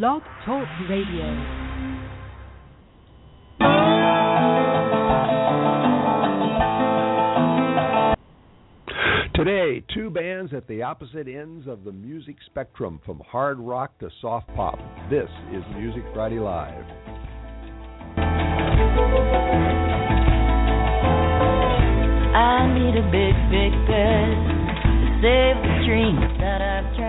Blog Talk Radio. Today, two bands at the opposite ends of the music spectrum, from hard rock to soft pop. This is Music Friday Live. I need a big, big bed to save the dreams that I've dreamt.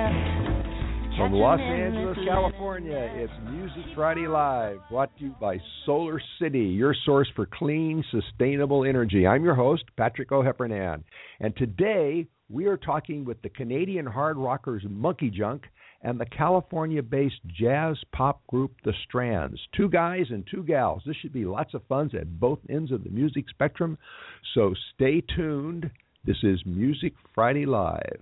From Los Angeles, California, it's Music Friday Live, brought to you by Solar City, your source for clean, sustainable energy. I'm your host, Patrick O'Heffernan, and today we are talking with the Canadian hard rockers Monkey Junk and the California based jazz pop group The Strands. Two guys and two gals. This should be lots of fun at both ends of the music spectrum, so stay tuned. This is Music Friday Live.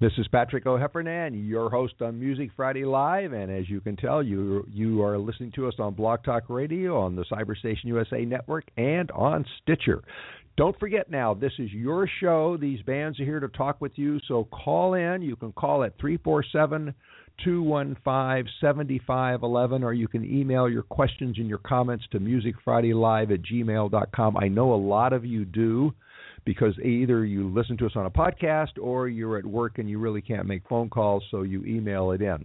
This is Patrick O'Heffernan, your host on Music Friday Live, and as you can tell, you you are listening to us on Blog Talk Radio, on the Cyberstation USA network, and on Stitcher. Don't forget now, this is your show. These bands are here to talk with you, so call in. You can call at 347 215 7511, or you can email your questions and your comments to musicfridaylive at gmail.com. I know a lot of you do because either you listen to us on a podcast or you're at work and you really can't make phone calls, so you email it in.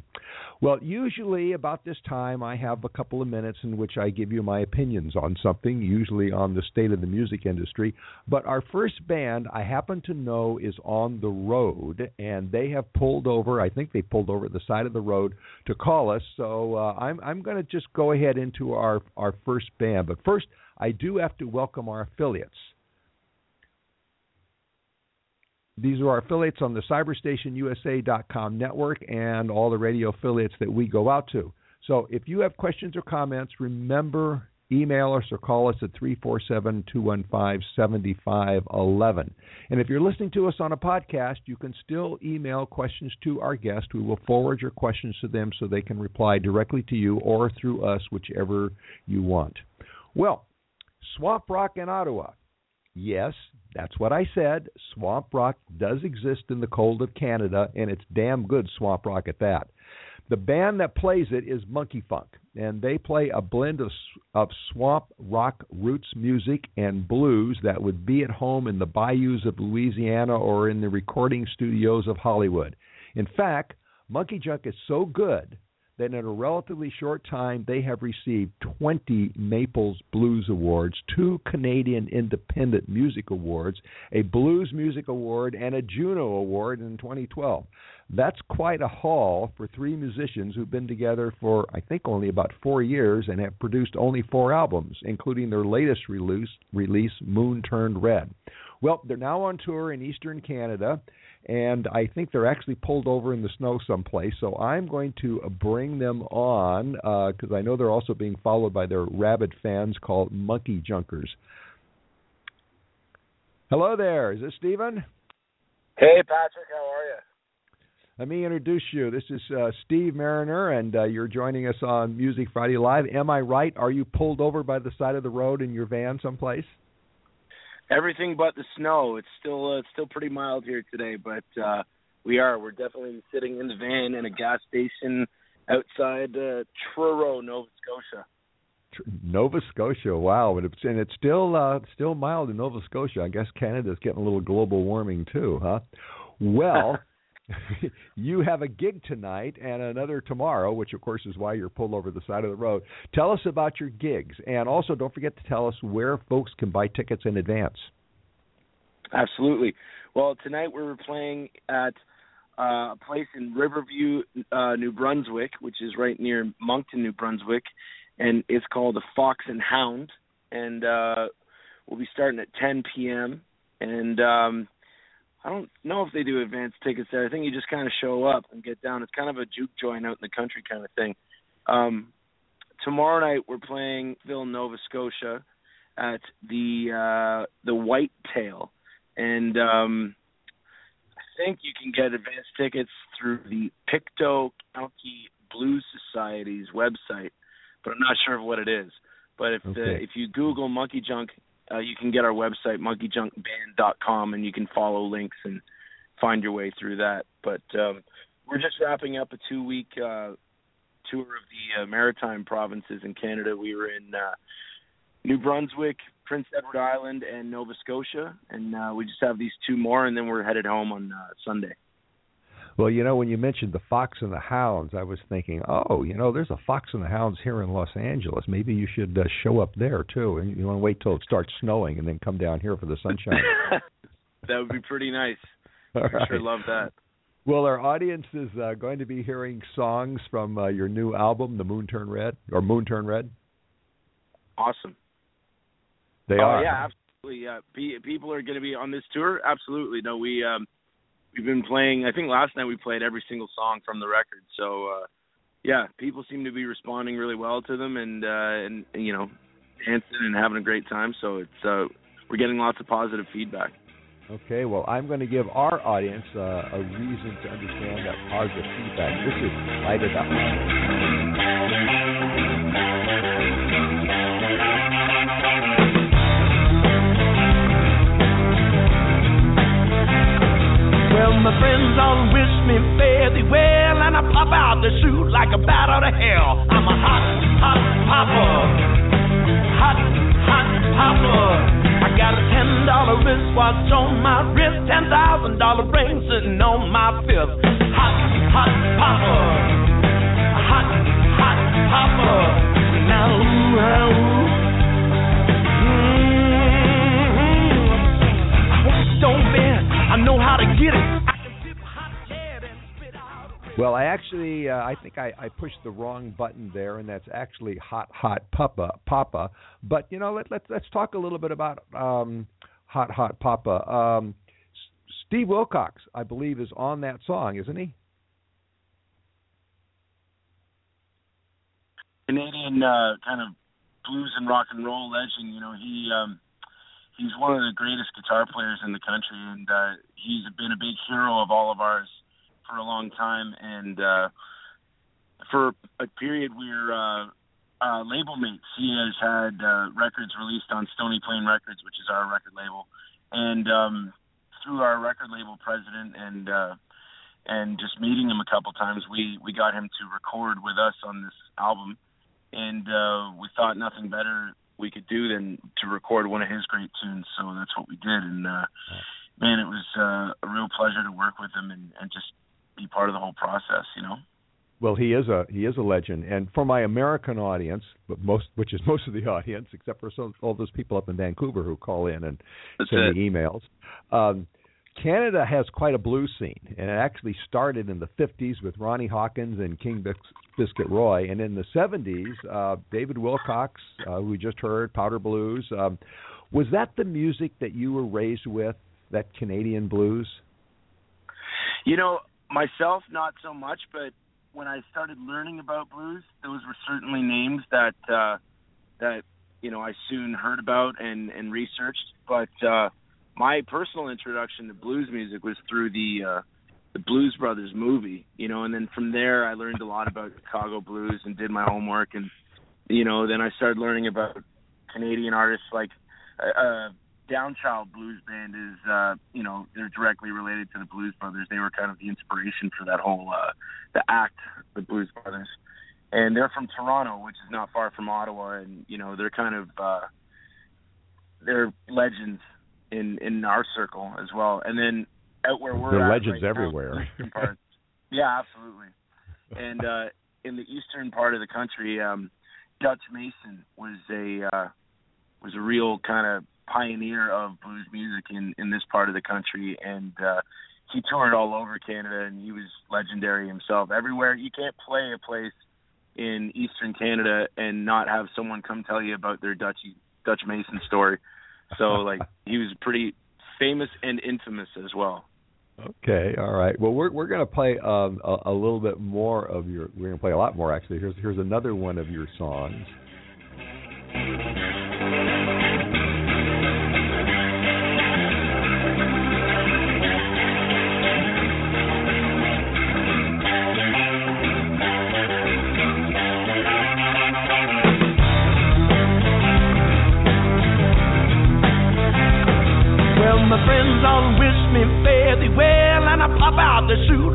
Well, usually about this time, I have a couple of minutes in which I give you my opinions on something, usually on the state of the music industry. But our first band, I happen to know, is on the road, and they have pulled over. I think they pulled over at the side of the road to call us. So uh, I'm I'm going to just go ahead into our our first band. But first, I do have to welcome our affiliates. These are our affiliates on the cyberstationusa.com network and all the radio affiliates that we go out to. So if you have questions or comments, remember email us or call us at 347 215 7511. And if you're listening to us on a podcast, you can still email questions to our guest. We will forward your questions to them so they can reply directly to you or through us, whichever you want. Well, Swamp Rock in Ottawa. Yes, that's what I said. Swamp rock does exist in the cold of Canada, and it's damn good swamp rock at that. The band that plays it is Monkey Junk, and they play a blend of, of swamp rock roots music and blues that would be at home in the bayous of Louisiana or in the recording studios of Hollywood. In fact, Monkey Junk is so good that in a relatively short time they have received 20 Maples Blues Awards, two Canadian Independent Music Awards, a Blues Music Award, and a Juno Award in 2012. That's quite a haul for three musicians who've been together for, I think, only about four years and have produced only four albums, including their latest release, release Moon Turned Red. Well, they're now on tour in Eastern Canada and I think they're actually pulled over in the snow someplace. So I'm going to bring them on because uh, I know they're also being followed by their rabid fans called Monkey Junkers. Hello there. Is this Stephen? Hey, Patrick. How are you? Let me introduce you. This is uh, Steve Marriner, and uh, you're joining us on Music Friday Live. Am I right? Are you pulled over by the side of the road in your van someplace? Everything but the snow. It's still uh, it's still pretty mild here today, but uh we are. We're definitely sitting in the van in a gas station outside uh, Truro, Nova Scotia. Nova Scotia, wow, and it's and it's still uh, still mild in Nova Scotia. I guess Canada's getting a little global warming too, huh? Well, you have a gig tonight and another tomorrow, which of course is why you're pulled over the side of the road. Tell us about your gigs, and also don't forget to tell us where folks can buy tickets in advance. Absolutely. Well, tonight we're playing at uh, a place in Riverview, uh, New Brunswick, which is right near Moncton, New Brunswick, and it's called the Fox and Hound, and uh, we'll be starting at 10 p.m. and um, I don't know if they do advance tickets there. I think you just kind of show up and get down. It's kind of a juke joint out in the country kind of thing. Um, tomorrow night we're playing Ville, Nova Scotia at the uh, the White Tail, and um, I think you can get advance tickets through the Pictou County Blues Society's website, but I'm not sure of what it is. But if Okay. the, if you Google Monkey Junk, uh, you can get our website monkeyjunkband.com, and you can follow links and find your way through that. But um, we're just wrapping up a two week uh, tour of the uh, maritime provinces in Canada. We were in uh, New Brunswick, Prince Edward Island, and Nova Scotia, and uh, we just have these two more, and then we're headed home on uh, Sunday. Well, you know, when you mentioned the Fox and the Hounds, I was thinking, oh, you know, there's a Fox and the Hounds here in Los Angeles. Maybe you should uh, show up there too. And you want to wait till it starts snowing and then come down here for the sunshine. that would be pretty nice. I right. sure love that. Well, our audience is uh, going to be hearing songs from uh, your new album, The Moon Turn Red, or Moon Turn Red. Awesome. They oh are. yeah, absolutely. Yeah, Pe- people are going to be on this tour. Absolutely. No, we um, we've been playing. I think last night we played every single song from the record. So uh, yeah, people seem to be responding really well to them, and uh, and, and you know, dancing and having a great time. So it's uh, we're getting lots of positive feedback. Okay, well, I'm going to give our audience uh, a reason to understand that positive feedback. This is Light It Up. Well, my friends all wish me fare well, and I pop out the chute like a bat out of hell. I'm a hot, hot popper. Hot, hot popper. I got a ten dollar wristwatch on my wrist, ten thousand dollar ring sitting on my fist. Hot, hot popper. Hot, hot popper. Now, ooh, ooh. I know how to get it. I can dip hot lead and spit out. Well, I actually, uh, I think I, I pushed the wrong button there, and that's actually Hot Hot Papa Papa. But you know, let let's let's talk a little bit about um, Hot Hot Papa. Um, Steve Wilcox, I believe, is on that song, isn't he? Canadian uh, kind of blues and rock and roll legend. You know, he um, he's one of the greatest guitar players in the country, and uh, he's been a big hero of all of ours for a long time. And uh, for a period, we we're uh, uh, label mates. He has had uh, records released on Stony Plain Records, which is our record label, and um, through our record label president and uh, and just meeting him a couple times, we we got him to record with us on this album, and uh, we thought nothing better we could do than to record one of his great tunes. So that's what we did, and uh, man, it was uh, a real pleasure to work with him and, and just be part of the whole process. You know. Well, he is a he is a legend, and for my American audience, but most which is most of the audience, except for some, all those people up in Vancouver who call in and That's send it. me emails. Um, Canada has quite a blues scene, and it actually started in the 50s with Ronnie Hawkins and King Bis- Biscuit Boy, and in the 70s, uh, David Wilcox, uh, who we just heard, Powder Blues. Um, was that the music that you were raised with, that Canadian blues? You know, myself, not so much, but when I started learning about blues, those were certainly names that uh, that you know I soon heard about and and researched. But uh, my personal introduction to blues music was through the uh, the Blues Brothers movie, you know, and then from there I learned a lot about Chicago blues and did my homework, and you know, then I started learning about Canadian artists like. Uh, uh, Downchild Blues Band is, uh, you know, they're directly related to the Blues Brothers. They were kind of the inspiration for that whole, uh, the act, the Blues Brothers. And they're from Toronto, which is not far from Ottawa, and you know, they're kind of, uh, they're legends in in our circle as well. And then out where we're They're at legends right everywhere. part- yeah, absolutely. And uh, in the eastern part of the country, um, Dutch Mason was a uh, was a real kind of pioneer of blues music in in this part of the country, and uh, he toured all over Canada, and he was legendary himself. Everywhere you can't play a place in Eastern Canada and not have someone come tell you about their Dutch Dutch Mason story. So like he was pretty famous and infamous as well. Okay, all right. Well, we're we're to play um, a, a little bit more of your. We're to play a lot more actually. Here's here's another one of your songs.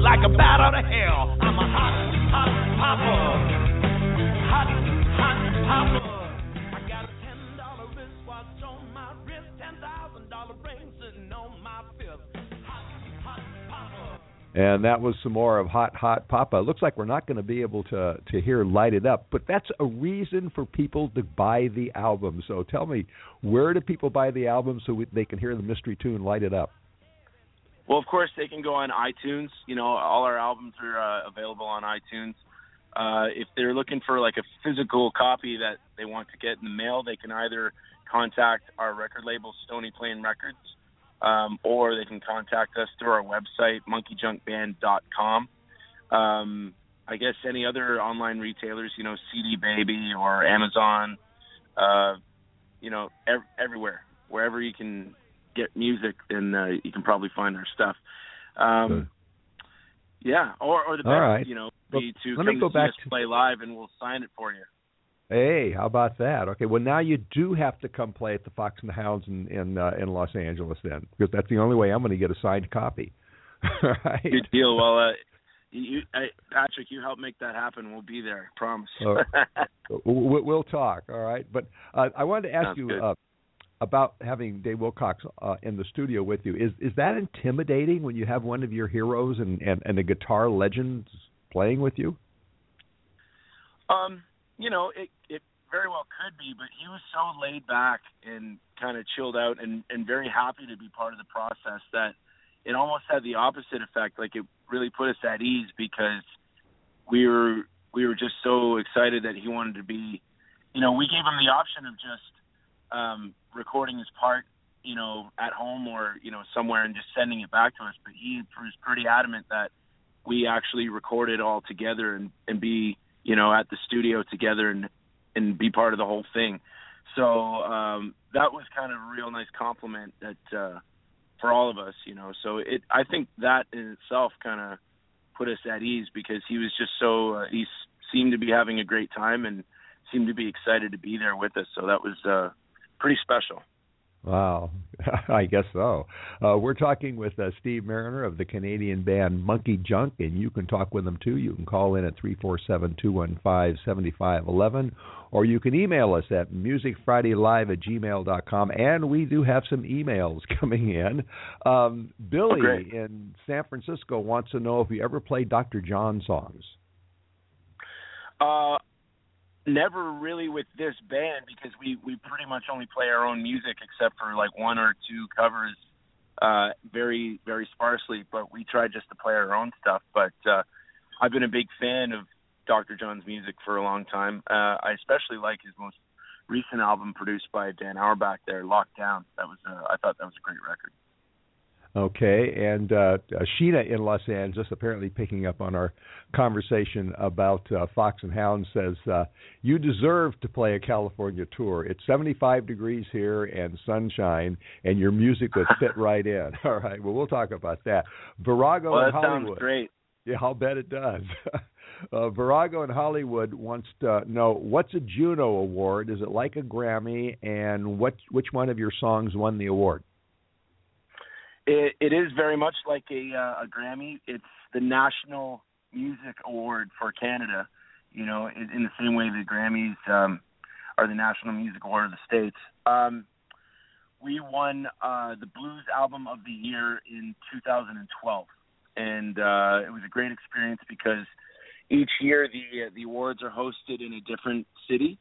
Like a bat out of hell. I'm a hot, hot popper. Hot, hot popper. I got a ten dollar wristwatch on my wrist, ten thousand dollar ring sitting on my fist. And that was some more of Hot Hot Papa. Looks like we're not going to be able to to hear Light It Up, but that's a reason for people to buy the album. So tell me, where do people buy the album so we, they can hear the mystery tune Light It Up? Well, of course, they can go on iTunes. You know, all our albums are uh, available on iTunes. Uh, if they're looking for like a physical copy that they want to get in the mail, they can either contact our record label, Stony Plain Records, um, or they can contact us through our website, monkeyjunkband.com. Um, I guess any other online retailers, you know, CD Baby or Amazon, uh, you know, ev- everywhere, wherever you can get music, then uh, you can probably find our stuff. Um, Good. yeah, or or the best, right. you know, Well, be to let come me go to back to- play live, and we'll sign it for you. Hey, how about that? Okay, well now you do have to come play at the Fox and the Hounds in in, uh, in Los Angeles then, because that's the only way I'm going to get a signed copy. All right. Good deal. Well, uh, you, I, Patrick, you help make that happen. We'll be there. I promise. Oh. We- We'll talk. All right, but uh, I wanted to ask Sounds you uh, about having Dave Wilcox uh, in the studio with you. Is is that intimidating when you have one of your heroes and and, and a guitar legend playing with you? Um, you know, it it very well could be, but he was so laid back and kind of chilled out and and very happy to be part of the process that it almost had the opposite effect. Like it really put us at ease because we were we were just so excited that he wanted to be. You know, we gave him the option of just um, recording his part, you know, at home or you know somewhere and just sending it back to us. But he was pretty adamant that we actually record it all together and and be you know at the studio together and and be part of the whole thing. So um, that was kind of a real nice compliment that uh, for all of us, you know. So it I think that in itself kind of put us at ease because he was just so uh, he seemed to be having a great time and seemed to be excited to be there with us. So that was uh, pretty special. Wow, I guess so. Uh, we're talking with uh, Steve Marriner of the Canadian band Monkey Junk, and you can talk with them too. You can call in at three four seven two one five seventy five eleven, or you can email us at musicfridaylive at gmail dot com. And we do have some emails coming in. Um, Billy great. in San Francisco wants to know if you ever played Dr. John songs. Uh, never really with this band because we we pretty much only play our own music except for like one or two covers, uh, very very sparsely. But we try just to play our own stuff. But uh, I've been a big fan of Dr. John's music for a long time. Uh, I especially like his most recent album produced by Dan Auerbach there, Locked Down. That was uh, I thought that was a great record. Okay, and uh, uh, Sheena in Los Angeles, apparently picking up on our conversation about uh, Fox and Hound, says uh, you deserve to play a California tour. It's 75 degrees here and sunshine, and your music would fit right in. All right, well, we'll talk about that. Virago Well, in that sounds Hollywood. great. Yeah, I'll bet it does. uh, Virago in Hollywood wants to know what's a Juno Award? Is it like a Grammy? And what which one of your songs won the award? It, it is very much like a, uh, a Grammy. It's the National Music Award for Canada. You know, in, in the same way the Grammys um, are the National Music Award of the states. Um, we won uh, the Blues Album of the Year in 2012, and uh, it was a great experience because each year the uh, the awards are hosted in a different city,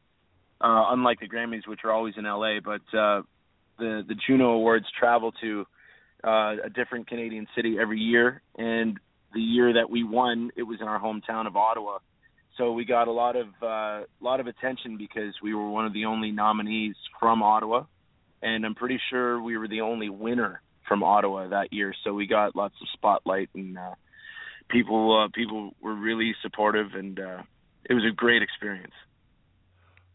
uh, unlike the Grammys, which are always in LA. But uh, the the Juno Awards travel to uh, a different Canadian city every year. And the year that we won, it was in our hometown of Ottawa. So we got a lot of uh, lot of attention because we were one of the only nominees from Ottawa, and I'm pretty sure we were the only winner from Ottawa that year, so we got lots of spotlight and uh, people uh, people were really supportive, and uh, it was a great experience.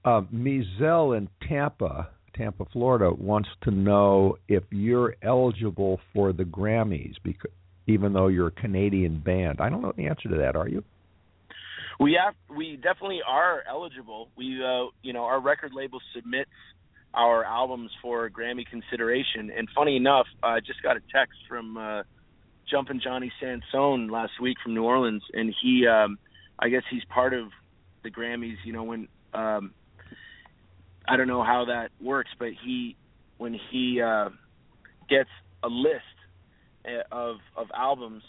Uh, Mizell in Tampa, Tampa, Florida, wants to know if you're eligible for the Grammys, because even though you're a Canadian band. I don't know the answer to that. Are you? We have, we definitely are eligible. We, uh, you know, our record label submits our albums for Grammy consideration. And funny enough, I just got a text from uh, Jumpin' Johnny Sansone last week from New Orleans, and he, um, I guess he's part of the Grammys. You know, when um, I don't know how that works, but he, when he uh, gets a list uh, of of albums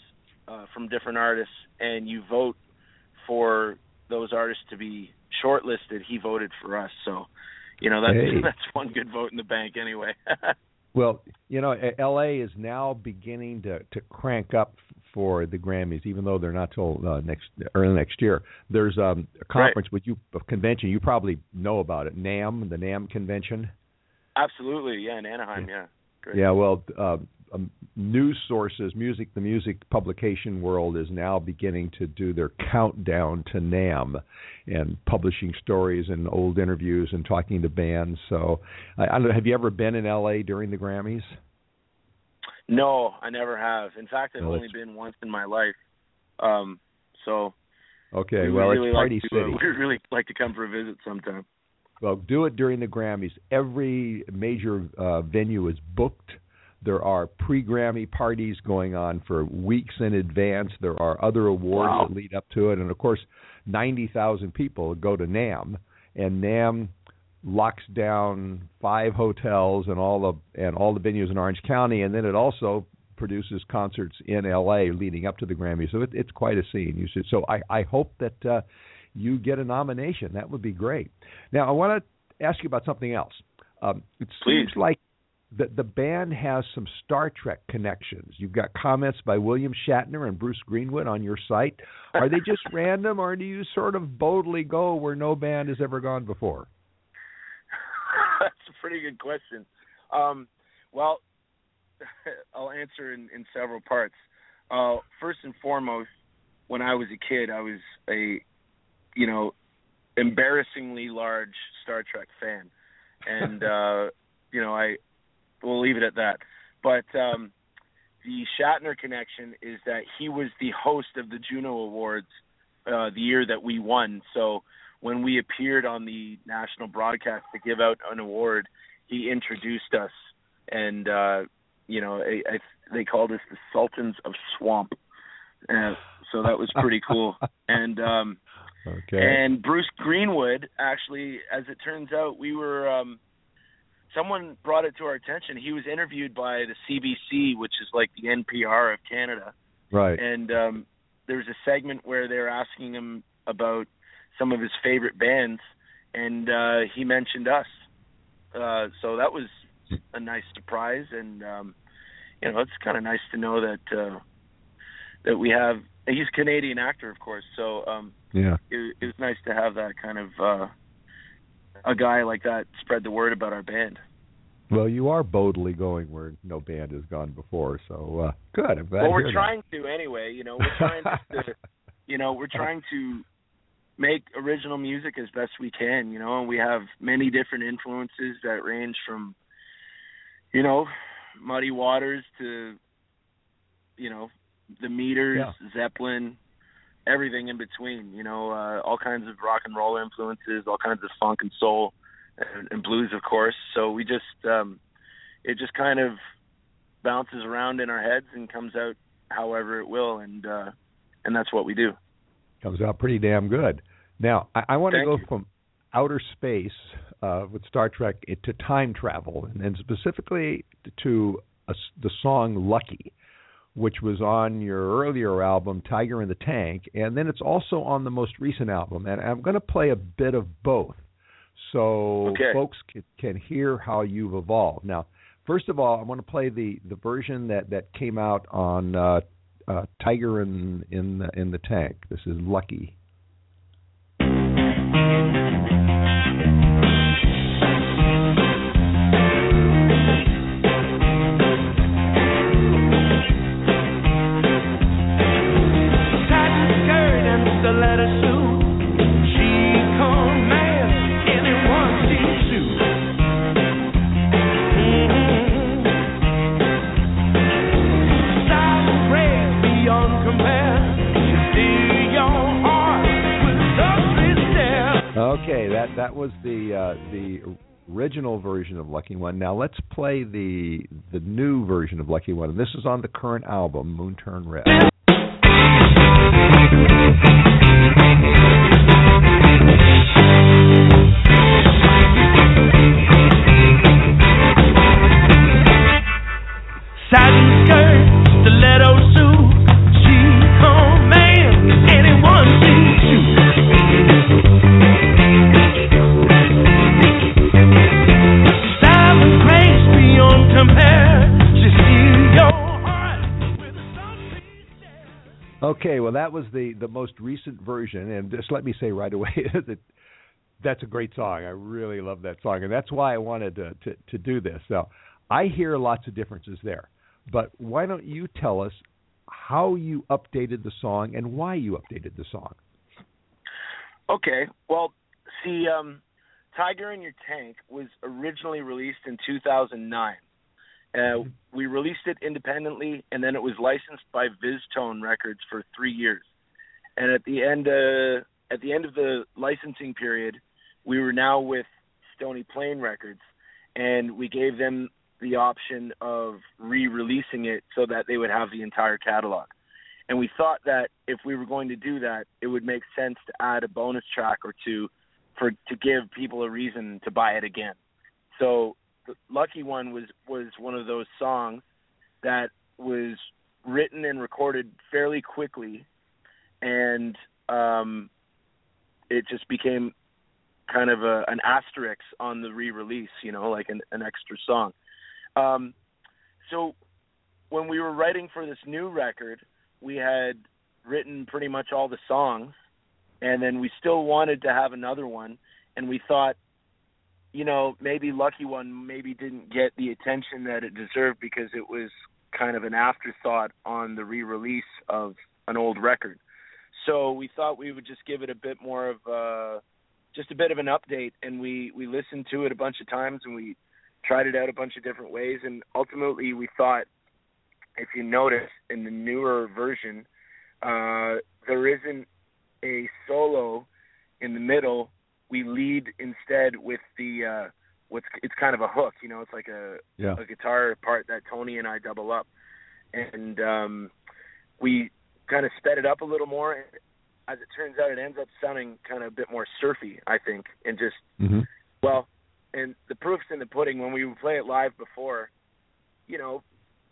uh, from different artists, and you vote for those artists to be shortlisted, he voted for us. So, you know, that's Hey. that's one good vote in the bank anyway. Well, you know, L.A. is now beginning to to crank up for the Grammys, even though they're not till uh, next early next year. There's um, a conference with you, a convention you probably know about it, NAMM, the NAMM convention. Absolutely, yeah, in Anaheim, yeah. Great. Yeah, well, uh, um, news sources, music, the music publication world is now beginning to do their countdown to NAMM, and publishing stories and old interviews and talking to bands. So, I, I don't know. Have you ever been in L.A. during the Grammys? No, I never have. In fact, I've No, only been once in my life. Um, so Okay, we well, really it's Party like to, uh, City. we really like to come for a visit sometime. Well, do it during the Grammys. Every major uh, venue is booked. There are pre-Grammy parties going on for weeks in advance. There are other awards Wow. that lead up to it, and of course, ninety thousand people go to NAMM, and NAMM locks down five hotels and all the and all the venues in Orange County, and then it also produces concerts in LA leading up to the Grammys. So it, it's quite a scene. You should. So I I hope that uh, you get a nomination. That would be great. Now I want to ask you about something else. Um, it Please. seems like the the band has some Star Trek connections. You've got comments by William Shatner and Bruce Greenwood on your site. Are they just random, or do you sort of boldly go where no band has ever gone before? That's a pretty good question. Um, well, I'll answer in, in several parts. Uh, first and foremost, when I was a kid, I was a, you know, embarrassingly large Star Trek fan, and uh, you know, I we'll leave it at that. But um, the Shatner connection is that he was the host of the Juno Awards uh, the year that we won. So when we appeared on the national broadcast to give out an award, he introduced us, and uh, you know, I, I, they called us the Sultans of Swamp. Uh, so that was pretty cool. and um, Okay. and Bruce Greenwood, actually, as it turns out, we were um someone brought it to our attention. He was interviewed by the CBC, which is like the NPR of Canada, right. and um there was a segment where they were asking him about some of his favorite bands, and uh he mentioned us. Uh so that was a nice surprise, and um you know it's kind of nice to know that uh that we have. He's a Canadian actor, of course, so. um yeah. it, it was nice to have that kind of uh a guy like that spread the word about our band. Well, you are boldly going where no band has gone before. So uh, good. I'm glad. well, we're hear trying to anyway. You know, we're trying to, you know, we're trying to make original music as best we can. You know, and we have many different influences that range from, you know, Muddy Waters to, you know, the Meters, Zeppelin, everything in between. You know, uh, all kinds of rock and roll influences, all kinds of funk and soul, and, and blues, of course. So we just, um, it just kind of bounces around in our heads and comes out however it will, and uh, and that's what we do. Comes out pretty damn good. Now, I, I want to go you. from outer space uh, with Star Trek to time travel, and, and specifically to a the song "Lucky," which was on your earlier album "Tiger in the Tank," and then it's also on the most recent album. And I'm going to play a bit of both, so Okay. folks can, can hear how you've evolved. Now, first of all, I want to play the the version that that came out on uh, uh, Tiger in in the, in the Tank. This is "Lucky." That was the uh, the original version of Lucky One. Now let's play the the new version of Lucky One. And this is on the current album, Moon Turn Red. that was the the most recent version, and just let me say right away that that's a great song. I really love that song, and that's why I wanted to to, to do this. So I hear lots of differences there, but why don't you tell us how you updated the song and why you updated the song? Okay. Well, see, um, Tiger in Your Tank was originally released in 2009. Uh, we released it independently, and then it was licensed by VizzTone Records for three years. And at the end, uh, at the end of the licensing period, we were now with Stony Plain Records, and we gave them the option of re-releasing it so that they would have the entire catalog. And we thought that if we were going to do that, it would make sense to add a bonus track or two for to give people a reason to buy it again. So Lucky One was was one of those songs that was written and recorded fairly quickly and um it just became kind of a an asterisk on the re-release, you know, like an, an extra song. Um so when we were writing for this new record, we had written pretty much all the songs and then we still wanted to have another one and we thought you know maybe lucky one maybe didn't get the attention that it deserved because it was kind of an afterthought on the re-release of an old record. So we thought we would just give it a bit more of uh just a bit of an update and we we listened to it a bunch of times and we tried it out a bunch of different ways and ultimately we thought if you notice in the newer version uh there isn't a solo in the middle, we lead instead with the uh what's it's kind of a hook, you know, it's like a Yeah. a guitar part that Tony and I double up. And um we kind of sped it up a little more and as it turns out it ends up sounding kind of a bit more surfy, I think, and just Mm-hmm. well, and the proof's in the pudding. When we would play it live before, you know,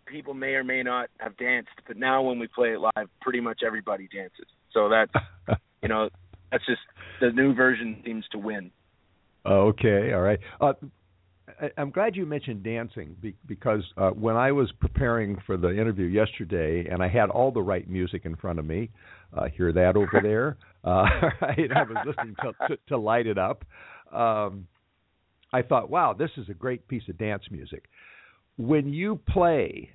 people may or may not have danced, but now when we play it live, pretty much everybody dances. So that's you know, that's just the new version seems to win. Okay, all right. Uh, I, I'm glad you mentioned dancing be, because uh, when I was preparing for the interview yesterday, and I had all the right music in front of me, uh, hear that over there. Uh, right, I was listening to, to, to light it up. Um, I thought, wow, this is a great piece of dance music. When you play,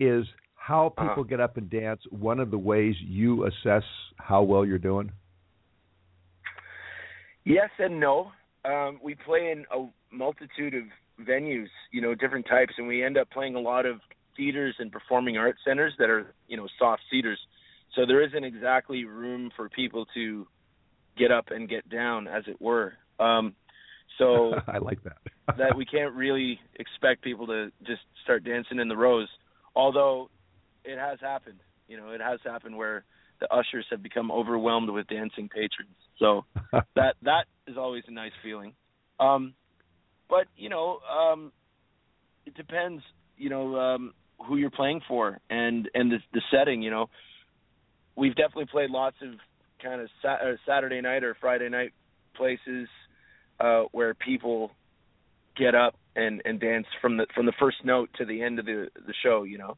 is how people Uh-huh. get up and dance one of the ways you assess how well you're doing? Yes and no. Um, we play in a multitude of venues, you know, different types, and we end up playing a lot of theaters and performing arts centers that are, you know, soft seaters. So there isn't exactly room for people to get up and get down, as it were. Um, so I like that. that we can't really expect people to just start dancing in the rows. Although it has happened, you know, it has happened where the ushers have become overwhelmed with dancing patrons. So that that is always a nice feeling. Um, but you know, um, it depends, you know, um, who you're playing for and and the the setting. You know, we've definitely played lots of kind of sa- uh, Saturday night or Friday night places uh, where people get up and and dance from the from the first note to the end of the the show. You know,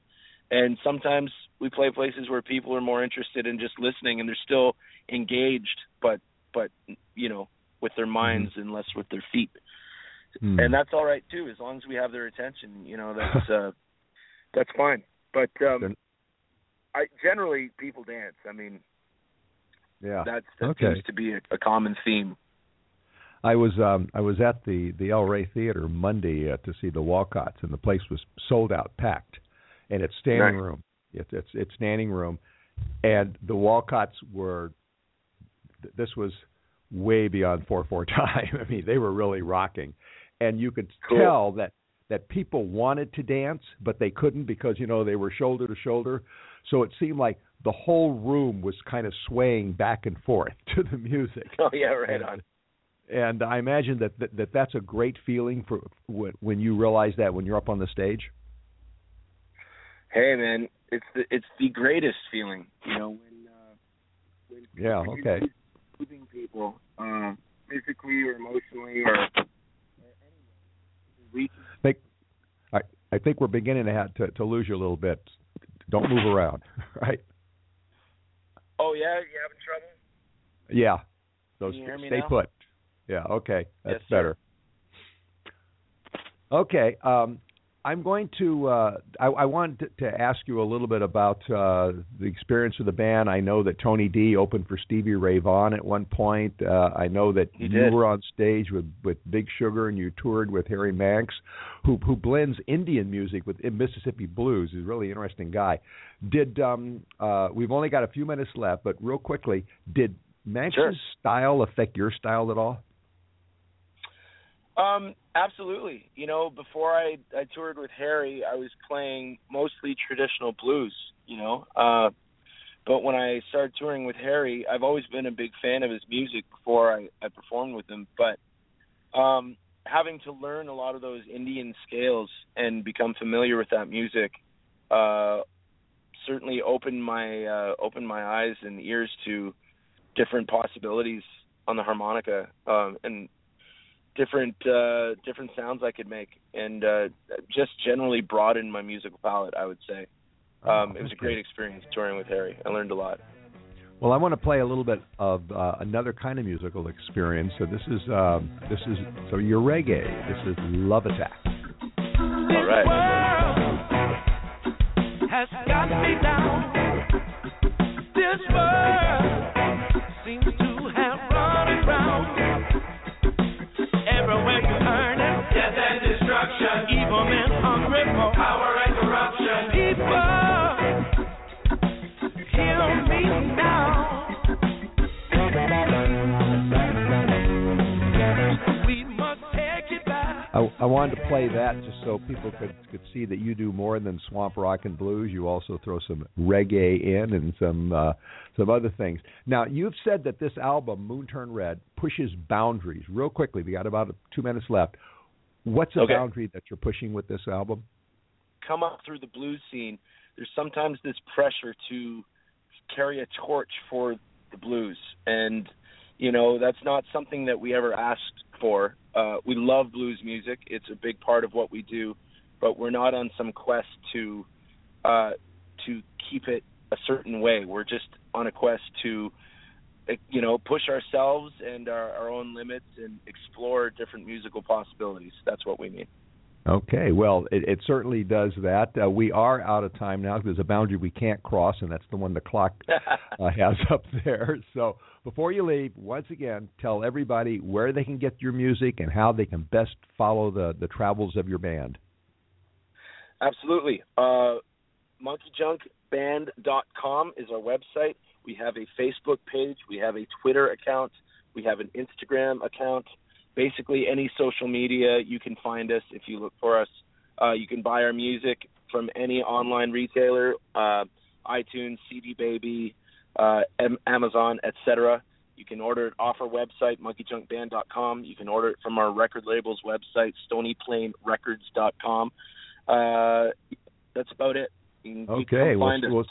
and sometimes we play places where people are more interested in just listening and they're still engaged, but but you know with their minds and less with their feet Hmm. and that's all right too as long as we have their attention you know that's uh that's fine but um i generally people dance i mean yeah. that's that Okay. seems to be a, a common theme I was um I was at the the El Rey Theater Monday uh, to see the Walcotts, and the place was sold out, packed, and it's standing room. It's it's it's standing room, and the Walcotts were. This was way beyond four four time. I mean, they were really rocking, and you could Cool. tell that that people wanted to dance, but they couldn't because you know they were shoulder to shoulder. So it seemed like the whole room was kind of swaying back and forth to the music. Oh yeah, right on. And I imagine that, that, that that's a great feeling for when you realize that when you're up on the stage. Hey man, it's the it's the greatest feeling, you know, when uh when Yeah, okay. soothing people, uh physically or emotionally or, or anyway. Reach I think I, I think we're beginning to, have to to lose you a little bit. Don't move around, right? Oh yeah, you having trouble? Yeah. So Can you hear me stay now? put. Yeah. Okay. That's Yes, sir. better. Okay. Um, I'm going to. Uh, I, I wanted to, to ask you a little bit about uh, the experience of the band. I know that Tony D opened for Stevie Ray Vaughan at one point. Uh, I know that He you did. were on stage with with Big Sugar and you toured with Harry Manx, who who blends Indian music with Mississippi blues. He's a really interesting guy. Did um, uh, we've only got a few minutes left, but real quickly, did Manx's Sure. style affect your style at all? Um, absolutely. You know, before I I toured with Harry, I was playing mostly traditional blues. You know, uh, but when I started touring with Harry, I've always been a big fan of his music before I, I performed with him. But um, having to learn a lot of those Indian scales and become familiar with that music uh, certainly opened my uh, opened my eyes and ears to different possibilities on the harmonica um, and different uh different sounds I could make and uh just generally broaden my musical palette I would say. Um it was a Okay. great experience touring with Harry. I learned a lot. Well, I want to play a little bit of uh, another kind of musical experience. So this is um, this is so your reggae. This is Love Attack. All right. Destruction, hungry for power and corruption. People, hear me now. We must take it back. I, I wanted to play that just so people could could see that you do more than swamp rock and blues. You also throw some reggae in and some uh, some other things. Now you've said that this album, Moon Turn Red, pushes boundaries. Real quickly, we got about two minutes left. What's a Okay. boundary that you're pushing with this album? Come up through the blues scene. There's sometimes this pressure to carry a torch for the blues and you know that's not something that we ever asked for uh we love blues music it's a big part of what we do but we're not on some quest to uh to keep it a certain way we're just on a quest to you know push ourselves and our, our own limits and explore different musical possibilities that's what we mean Okay, well, it, it certainly does that. Uh, we are out of time now. There's a boundary we can't cross, and that's the one the clock uh, has up there. So before you leave, once again, tell everybody where they can get your music and how they can best follow the, the travels of your band. Absolutely. Uh, MonkeyJunkBand.com is our website. We have a Facebook page. We have a Twitter account. We have an Instagram account. Basically, any social media, you can find us if you look for us. Uh, you can buy our music from any online retailer, uh, iTunes, CD Baby, uh, Am- Amazon, etc. You can order it off our website, monkeyjunkband.com. You can order it from our record label's website, stonyplainrecords.com. Uh, that's about it. You can, you Okay, come well, find us. well,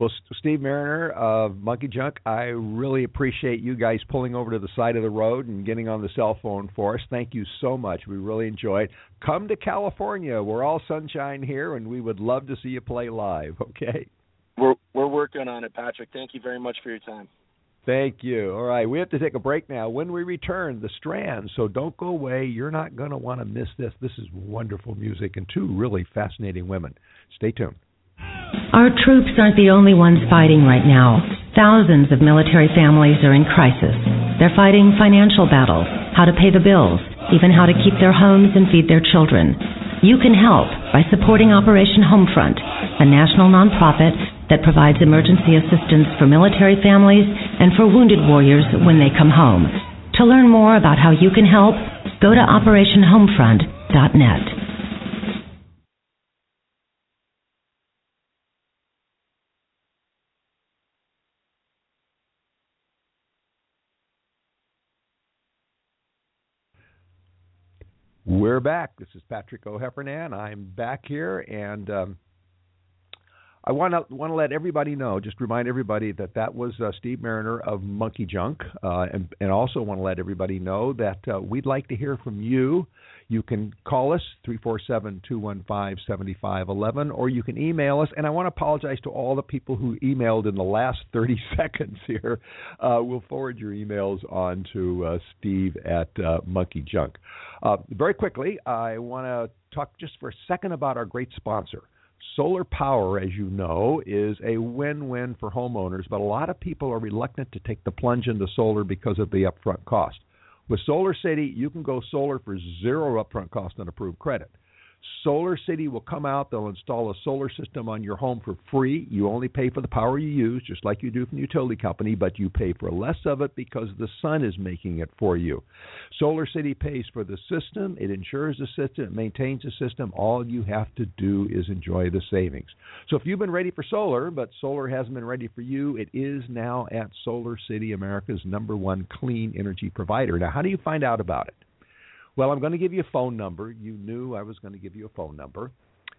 well, Steve Marriner of Monkey Junk, I really appreciate you guys pulling over to the side of the road and getting on the cell phone for us. Thank you so much. We really enjoyed. Come to California. We're all sunshine here, and we would love to see you play live. Okay. We're we're working on it, Patrick. Thank you very much for your time. Thank you. All right, we have to take a break now. When we return, the Strand. So don't go away. You're not going to want to miss this. This is wonderful music and two really fascinating women. Stay tuned. Our troops aren't the only ones fighting right now. Thousands of military families are in crisis. They're fighting financial battles, how to pay the bills, even how to keep their homes and feed their children. You can help by supporting Operation Homefront, a national nonprofit that provides emergency assistance for military families and for wounded warriors when they come home. To learn more about how you can help, go to OperationHomefront.net. We're back. This is Patrick O'Heffernan. I'm back here, and um, I want to want to let everybody know, just remind everybody that that was uh, Steve Marriner of Monkey Junk, uh, and and also want to let everybody know that uh, we'd like to hear from you. You can call us 347-215-7511 or you can email us and I want to apologize to all the people who emailed in the last 30 seconds here. Uh, we'll forward your emails on to uh, Steve at uh, Monkey Junk. Uh, very quickly, I want to talk just for a second about our great sponsor. Solar power, as you know, is a win win for homeowners, but a lot of people are reluctant to take the plunge into solar because of the upfront cost. With Solar City, you can go solar for zero upfront cost and approved credit. Solar City will come out, they'll install a solar system on your home for free. You only pay for the power you use, just like you do from the utility company, but you pay for less of it because the sun is making it for you. Solar City pays for the system, it insures the system, it maintains the system. All you have to do is enjoy the savings. So if you've been ready for solar, but solar hasn't been ready for you, it is now at Solar City, America's number one clean energy provider. Now, how do you find out about it? Well, I'm going to give you a phone number. You knew I was going to give you a phone number.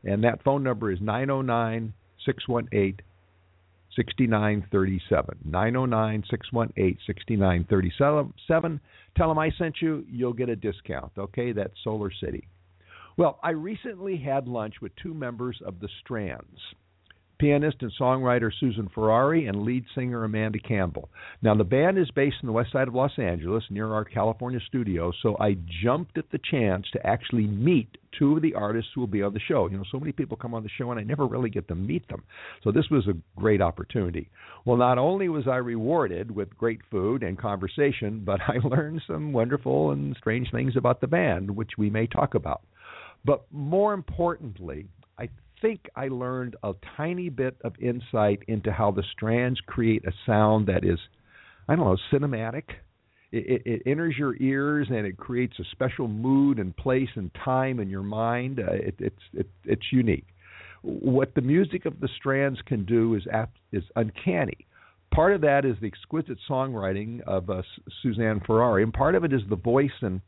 And that phone number is 909 618 6937. 909 618 6937. Tell them I sent you, you'll get a discount. Okay, that's Solar City. Well, I recently had lunch with two members of the Strands pianist and songwriter Susan Ferrari, and lead singer Amanda Campbell. Now, the band is based in the west side of Los Angeles, near our California studio, so I jumped at the chance to actually meet two of the artists who will be on the show. You know, so many people come on the show, and I never really get to meet them. So this was a great opportunity. Well, not only was I rewarded with great food and conversation, but I learned some wonderful and strange things about the band, which we may talk about. But more importantly, I think I learned a tiny bit of insight into how the strands create a sound that is, I don't know, cinematic. It, it, it enters your ears and it creates a special mood and place and time in your mind. Uh, it, it's it, it's unique. What the music of the Strands can do is is uncanny. Part of that is the exquisite songwriting of uh, Suzanne Ferrari, and part of it is the voice and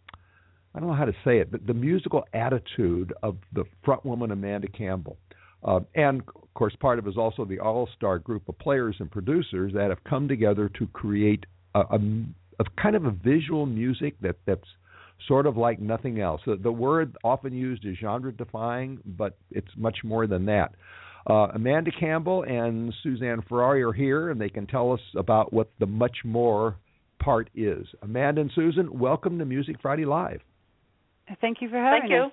I don't know how to say it, but the musical attitude of the front woman Amanda Campbell. Uh, and of course, part of it is also the all-star group of players and producers that have come together to create a, a, a kind of a visual music that that's sort of like nothing else. The, the word often used is genre-defying, but it's much more than that. Uh, Amanda Campbell and Suzanne Ferrari are here, and they can tell us about what the much more part is. Amanda and Susan, welcome to Music Friday Live. Thank you for having Thank us.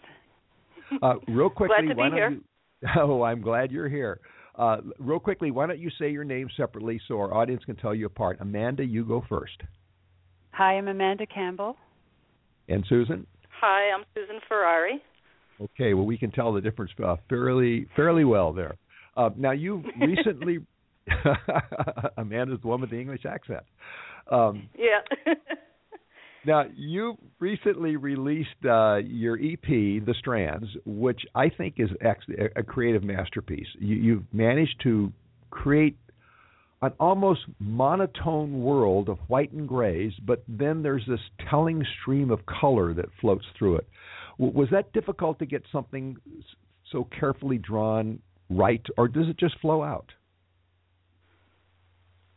you. Uh, real quickly, Glad to be don't here. you? Oh, I'm glad you're here. Uh, real quickly, why don't you say your name separately so our audience can tell you apart? Amanda, you go first. Hi, I'm Amanda Campbell. And Susan? Hi, I'm Susan Ferrari. Okay, well, we can tell the difference uh, fairly fairly well there. Uh, now, you've recently. Amanda's the one with the English accent. Um, Yeah. Now, you recently released uh, your EP, The Strands, which I think is actually a creative masterpiece. You, you've managed to create an almost monotone world of white and grays, but then there's this telling stream of color that floats through it. Was that difficult to get something so carefully drawn right, or does it just flow out?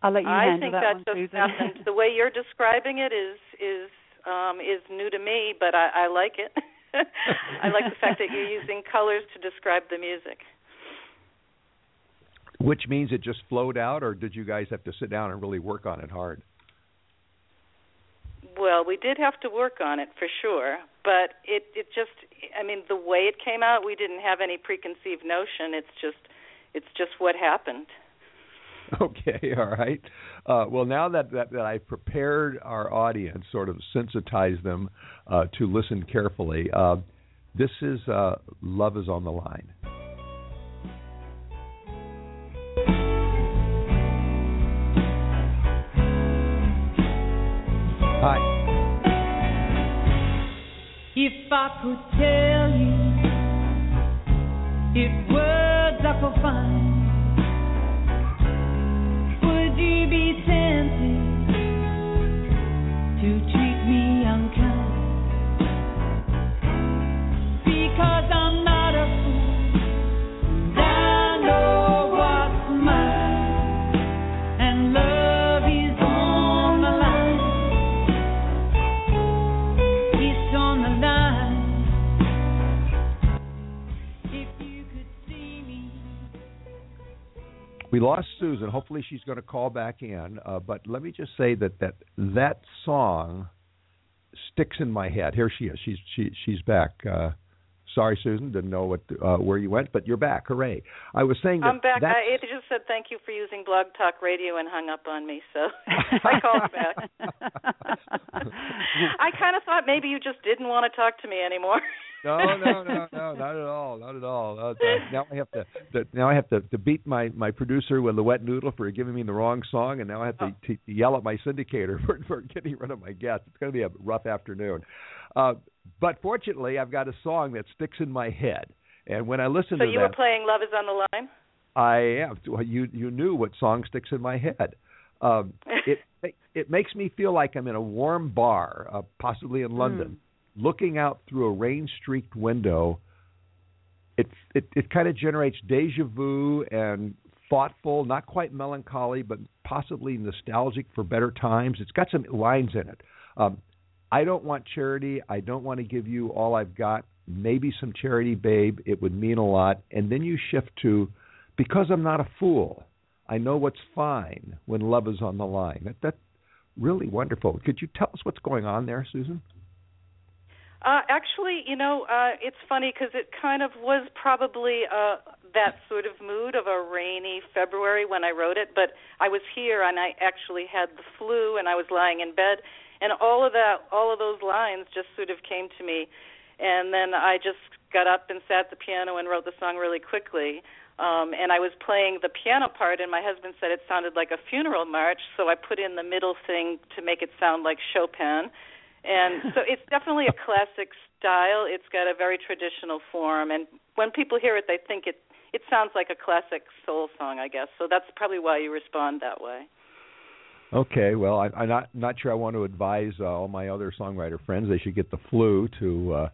I'll let you I think that, that one, just Susan. happened. The way you're describing it is is um, is new to me, but I, I like it. I like the fact that you're using colors to describe the music. Which means it just flowed out, or did you guys have to sit down and really work on it hard? Well, we did have to work on it for sure, but it it just I mean the way it came out, we didn't have any preconceived notion. It's just it's just what happened. Okay, all right. Uh, well, now that, that that I've prepared our audience, sort of sensitized them uh, to listen carefully, uh, this is uh, "Love Is on the Line." Hi. If I could tell you if words are for fun, be tempted to treat me unkind? Because We lost Susan. Hopefully, she's going to call back in. Uh, but let me just say that that that song sticks in my head. Here she is. She's she she's back. Uh, sorry, Susan. Didn't know what uh, where you went, but you're back. Hooray! I was saying that I'm back. that- I, it just said thank you for using Blog Talk Radio and hung up on me, so I called back. I kind of thought maybe you just didn't want to talk to me anymore. No, no, no, no, not at all, not at all. Uh, uh, now I have to, to now I have to, to beat my my producer with the wet noodle for giving me the wrong song, and now I have to, to yell at my syndicator for for getting rid of my guest. It's going to be a rough afternoon, uh, but fortunately, I've got a song that sticks in my head, and when I listen to so to you that, were playing Love Is on the Line? I am. You you knew what song sticks in my head. Um, it it makes me feel like I'm in a warm bar, uh, possibly in London, looking out through a rain-streaked window. It it it kind of generates deja vu and thoughtful, not quite melancholy, but possibly nostalgic for better times. It's got some lines in it. Um, I don't want charity. I don't want to give you all I've got. Maybe some charity, babe. It would mean a lot. And then you shift to, because I'm not a fool. I know what's fine when love is on the line. That that's really wonderful. Could you tell us what's going on there, Susan? Uh, actually, you know, uh, it's funny because it kind of was probably uh, that sort of mood of a rainy February when I wrote it. But I was here and I actually had the flu and I was lying in bed, and all of that, all of those lines just sort of came to me, and then I just got up and sat at the piano and wrote the song really quickly. Um, and I was playing the piano part, and my husband said it sounded like a funeral march, so I put in the middle thing to make it sound like Chopin. And so it's definitely a classic style. It's got a very traditional form, and when people hear it, they think it it sounds like a classic soul song, I guess. So that's probably why you respond that way. Okay, well, I, I'm not not sure I want to advise uh, all my other songwriter friends they should get the flu to uh,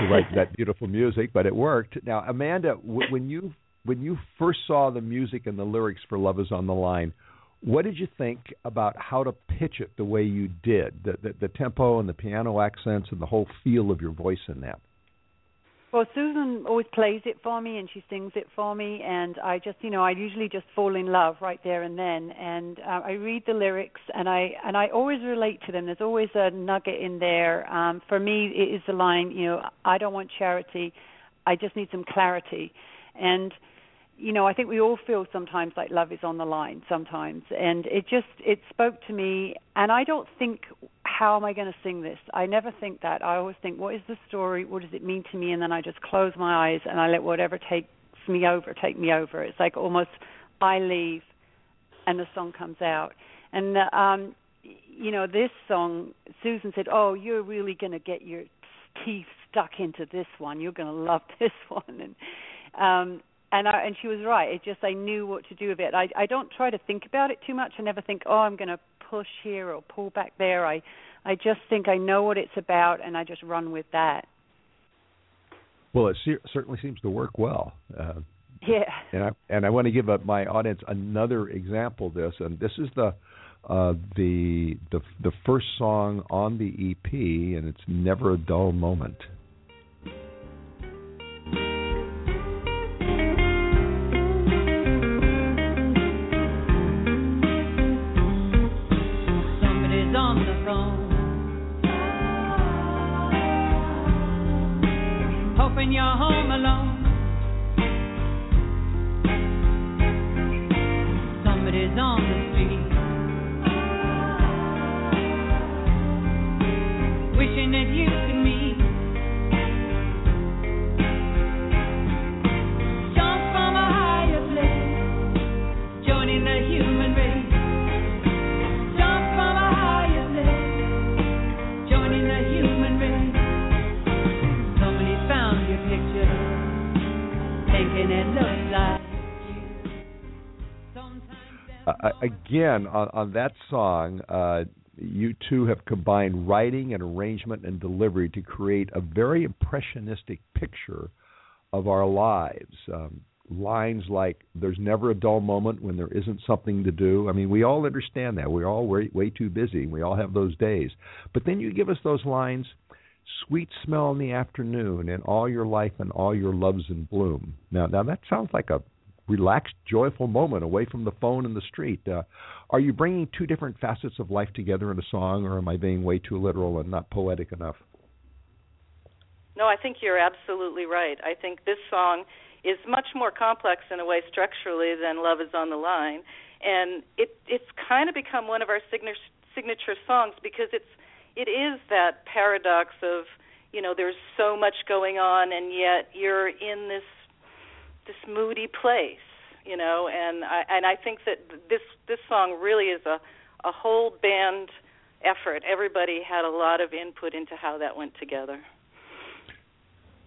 to write that beautiful music, but it worked. Now, Amanda, w- when you when you first saw the music and the lyrics for "Love Is on the Line," what did you think about how to pitch it the way you did, the, the the tempo and the piano accents and the whole feel of your voice in that? Well, Susan always plays it for me and she sings it for me, and I just, you know, I usually just fall in love right there and then. And uh, I read the lyrics, and I and I always relate to them. There's always a nugget in there. Um, for me, it is the line, you know, I don't want charity, I just need some clarity, and you know, I think we all feel sometimes like love is on the line sometimes, and it just it spoke to me. And I don't think, how am I going to sing this? I never think that. I always think, what is the story? What does it mean to me? And then I just close my eyes and I let whatever takes me over take me over. It's like almost I leave, and the song comes out. And um, you know, this song, Susan said, "Oh, you're really going to get your teeth stuck into this one. You're going to love this one." And um and I, and she was right. It just I knew what to do with it. I I don't try to think about it too much. I never think, oh, I'm going to push here or pull back there. I I just think I know what it's about, and I just run with that. Well, it cer- certainly seems to work well. Uh, Yeah. and I and I want to give uh my audience another example of this, and this is the uh, the the the first song on the EP, and it's never a dull moment. Again on, on that song, uh, you two have combined writing and arrangement and delivery to create a very impressionistic picture of our lives. Um, lines like "There's never a dull moment when there isn't something to do." I mean, we all understand that. We're all way way too busy. We all have those days. But then you give us those lines sweet smell in the afternoon and all your life and all your loves in bloom now now that sounds like a relaxed joyful moment away from the phone and the street. Uh, are you bringing two different facets of life together in a song or am i being way too literal and not poetic enough? No i think you're absolutely right. I think this song is much more complex in a way structurally than love is on the line. And it it's kind of become one of our signature signature songs because it's it is that paradox of you know there's so much going on and yet you're in this this moody place you know and i and i think that this this song really is a a whole band effort. Everybody had a lot of input into how that went together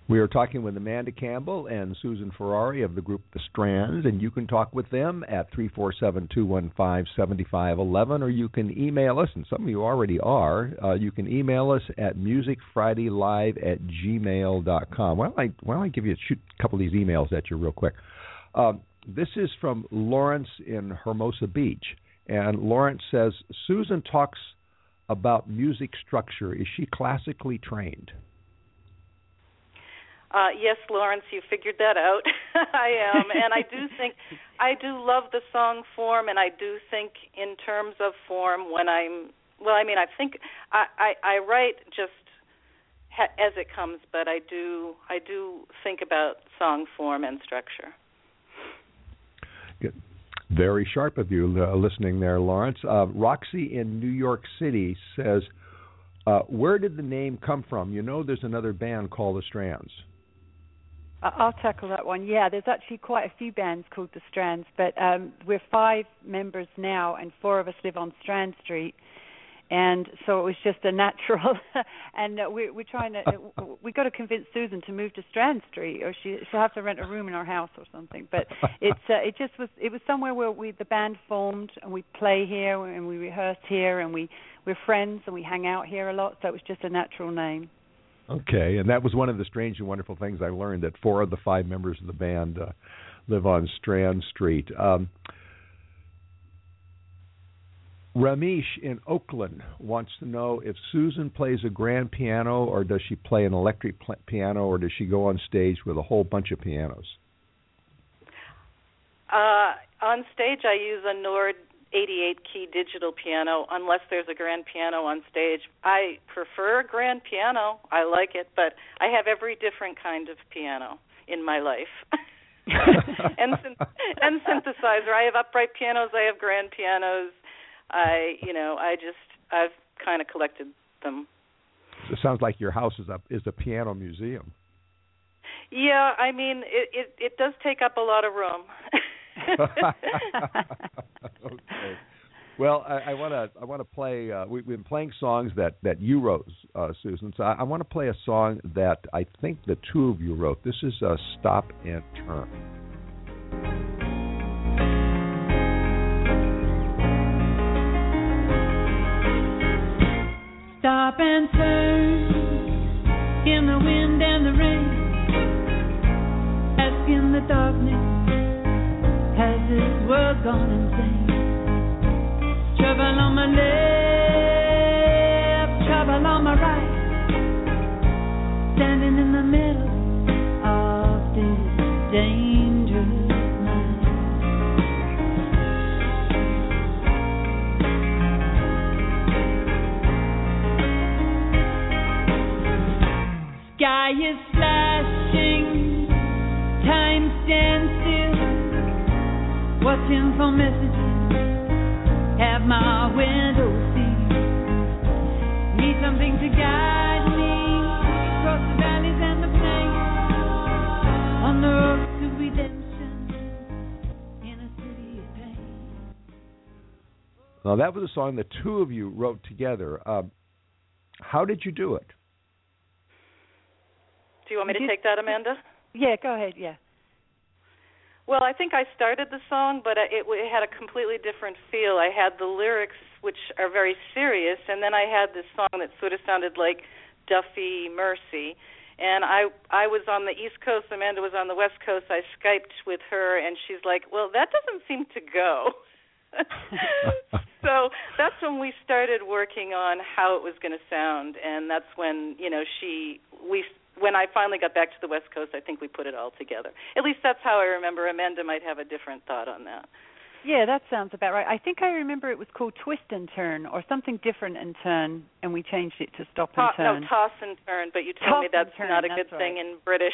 we are talking with Amanda Campbell and Susan Ferrari of the group The Strands, and you can talk with them at 347 215 7511, or you can email us, and some of you already are. Uh, you can email us at musicfridaylive at gmail.com. Why don't I, why don't I give you a shoot a couple of these emails at you real quick? Uh, this is from Lawrence in Hermosa Beach, and Lawrence says Susan talks about music structure. Is she classically trained? Uh, yes, Lawrence, you figured that out. I am, and I do think I do love the song form, and I do think in terms of form when I'm. Well, I mean, I think I I, I write just ha- as it comes, but I do I do think about song form and structure. Good. Very sharp of you uh, listening there, Lawrence. Uh, Roxy in New York City says, uh, "Where did the name come from? You know, there's another band called the Strands." I'll tackle that one. Yeah, there's actually quite a few bands called the Strands, but um, we're five members now, and four of us live on Strand Street, and so it was just a natural. and uh, we, we're trying to, we got to convince Susan to move to Strand Street, or she she'll have to rent a room in our house or something. But it's uh, it just was it was somewhere where we the band formed, and we play here, and we rehearse here, and we we're friends, and we hang out here a lot. So it was just a natural name. Okay, and that was one of the strange and wonderful things I learned that four of the five members of the band uh, live on Strand Street. Um, Ramesh in Oakland wants to know if Susan plays a grand piano or does she play an electric pl- piano or does she go on stage with a whole bunch of pianos? Uh, on stage, I use a Nord 88 key digital piano unless there's a grand piano on stage. I prefer a grand piano. I like it, but I have every different kind of piano in my life. and and synthesizer. I have upright pianos, I have grand pianos. I, you know, I just I've kind of collected them. It sounds like your house is a is a piano museum. Yeah, I mean, it it it does take up a lot of room. okay. Well, I want to I want to play. Uh, we, have been playing songs that that you wrote, uh, Susan. So I, I want to play a song that I think the two of you wrote. This is uh, "Stop and Turn." Stop and turn in the wind and the rain, ask in the darkness this world insane? Trouble on my left, trouble on my right, standing in the middle of this dangerous. Sky is watching for messages. Have my window seat. Need something to guide me across the valleys and the plains on the road to redemption in a city of pain. Now that was a song the two of you wrote together. Um, how did you do it? Do you want me to take that, Amanda? Yeah, go ahead. Yeah. Well, I think I started the song, but uh, it, it had a completely different feel. I had the lyrics, which are very serious, and then I had this song that sort of sounded like Duffy Mercy. And I I was on the East Coast, Amanda was on the West Coast. I skyped with her, and she's like, "Well, that doesn't seem to go." so that's when we started working on how it was going to sound, and that's when you know she we when I finally got back to the West Coast, I think we put it all together. At least that's how I remember. Amanda might have a different thought on that. Yeah, that sounds about right. I think I remember it was called Twist and Turn or something different and Turn, and we changed it to Stop and To- Turn. No, toss and turn. But you told Toss me that's turn, not a that's good right. thing in British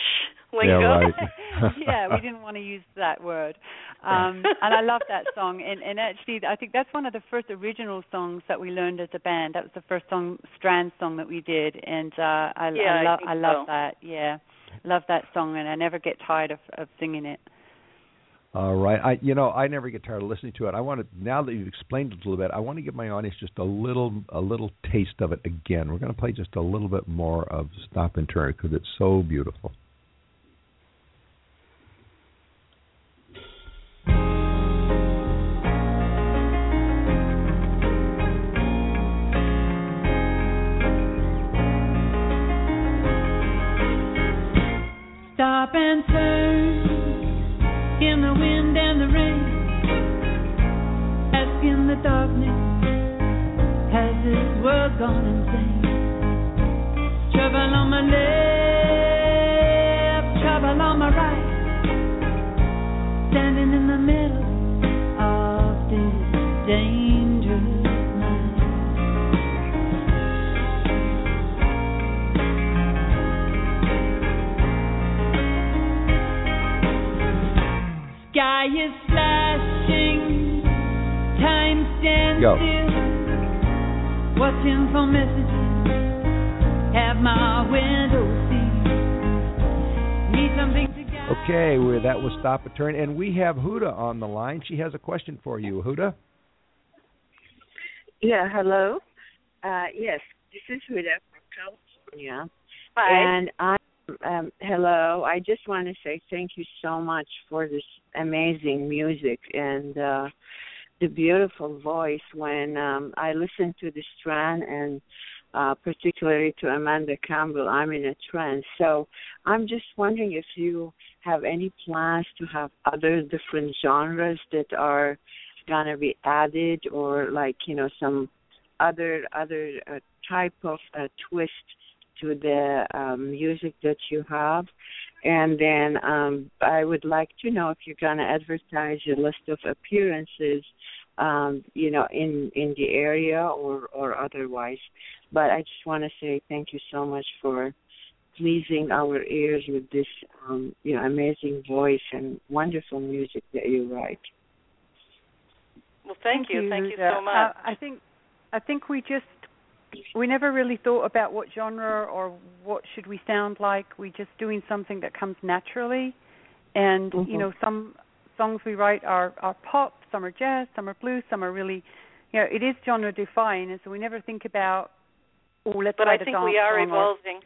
Yeah, lingo. right. yeah, we didn't want to use that word. Um, and I love that song. And, and actually, I think that's one of the first original songs that we learned as a band. That was the first song, Strand song that we did, and uh, I, Yeah, I, I love, I love so. that. Yeah, love that song, and I never get tired of, of singing it. All right. I you know, I never get tired of listening to it. I want to now that you've explained it a little bit, I want to give my audience just a little a little taste of it again. We're going to play just a little bit more of Stop and Turn because it's so beautiful. Stop and turn in the wind and the rain. In the darkness, has this world gone insane? Trouble on my left, Watching for messages, have my window seat. Need something to guide. Okay, well, that was Stop a Turn, and we have Huda on the line. She has a question for you, Huda. Yeah, hello. Uh, yes, this is Huda from California. Hi. And I, um, hello. I just want to say thank you so much for this amazing music and uh, the beautiful voice. When um, I listen to the Strand and uh, particularly to Amanda Campbell, I'm in a trance. So I'm just wondering if you have any plans to have other different genres that are gonna be added, or like you know some other other uh, type of uh, twist to the um, music that you have. And then um, I would like to know if you're going to advertise your list of appearances, um, you know, in in the area or or otherwise. But I just want to say thank you so much for pleasing our ears with this, um, you know, amazing voice and wonderful music that you write. Well, thank, you, thank you so much. Uh, I think I think we just we never really thought about what genre or what should we sound like. We're just doing something that comes naturally, and Mhm. you know some songs we write are are pop, some are jazz, some are blues, some are really, you know, it is genre defined, and so we never think about oh let's but I write a think we are song or- evolving.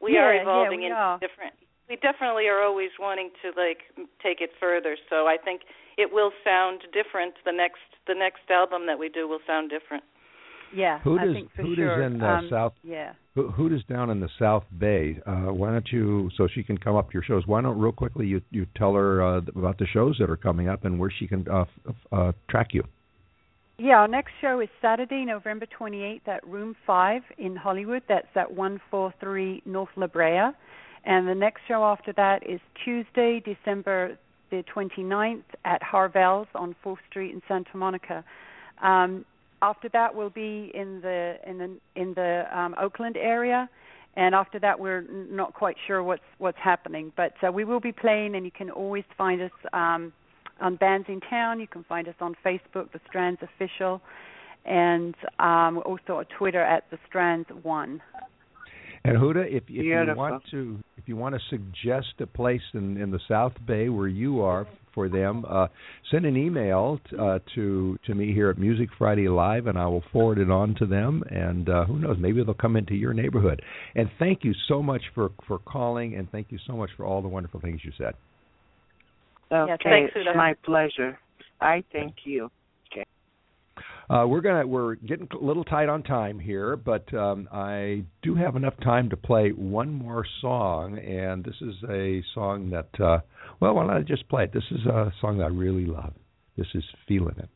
We Yeah, are yeah, evolving we into are. different. We definitely are always wanting to like take it further. So I think it will sound different. The next the next album that we do will sound different. Yeah, who I Huda's- think for Huda's sure. in, uh, um, South- Yeah. Hu- Huda's down in the South Bay. Uh, why don't you, so she can come up to your shows? Why don't real quickly you you tell her uh, about the shows that are coming up and where she can uh, f- uh, track you. Yeah, our next show is Saturday, November 28th at Room 5 in Hollywood. That's at 143 North La Brea. And the next show after that is Tuesday, December the 29th at Harvelle's on 4th Street in Santa Monica. Um, after that, we'll be in the in the in the um, Oakland area, and after that, we're not quite sure what's what's happening. But uh, we will be playing, and you can always find us um, on Bands in Town. You can find us on Facebook, The Strands Official, and um, also on Twitter at The Strands One. And Huda, if, if you want to, if you want to suggest a place in, in the South Bay where you are for them, uh, send an email t- uh, to to me here at Music Friday Live, and I will forward it on to them. And uh, who knows, maybe they'll come into your neighborhood. And thank you so much for for calling, and thank you so much for all the wonderful things you said. Okay, Thanks, it's my pleasure. I thank you. Uh, we're gonna we're getting a little tight on time here, but um, I do have enough time to play one more song, and this is a song that uh, well, why I just play it? This is a song that I really love. This is "Feeling It."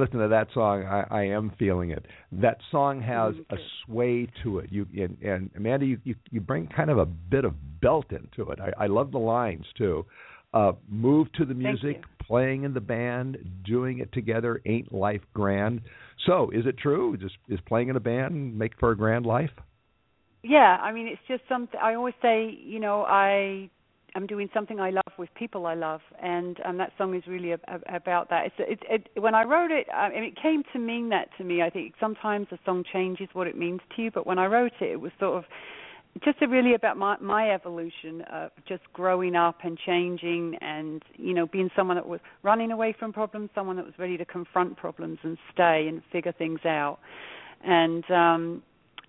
Listen to that song, I, I am feeling it. That song has a sway to it. You and, and Amanda, you, you you bring kind of a bit of belt into it. I, I love the lines too. Uh, move to the music, playing in the band, doing it together. Ain't life grand? So, is it true? Just is playing in a band make for a grand life? Yeah, I mean, it's just something. I always say, you know, I am doing something I love with people I love, and um, that song is really ab- ab- about that. It's it, it when I wrote it, I mean, it came to mean that to me. I think sometimes a song changes what it means to you, but when I wrote it, it was sort of just really about my my evolution of just growing up and changing and you know being someone that was running away from problems someone that was ready to confront problems and stay and figure things out and um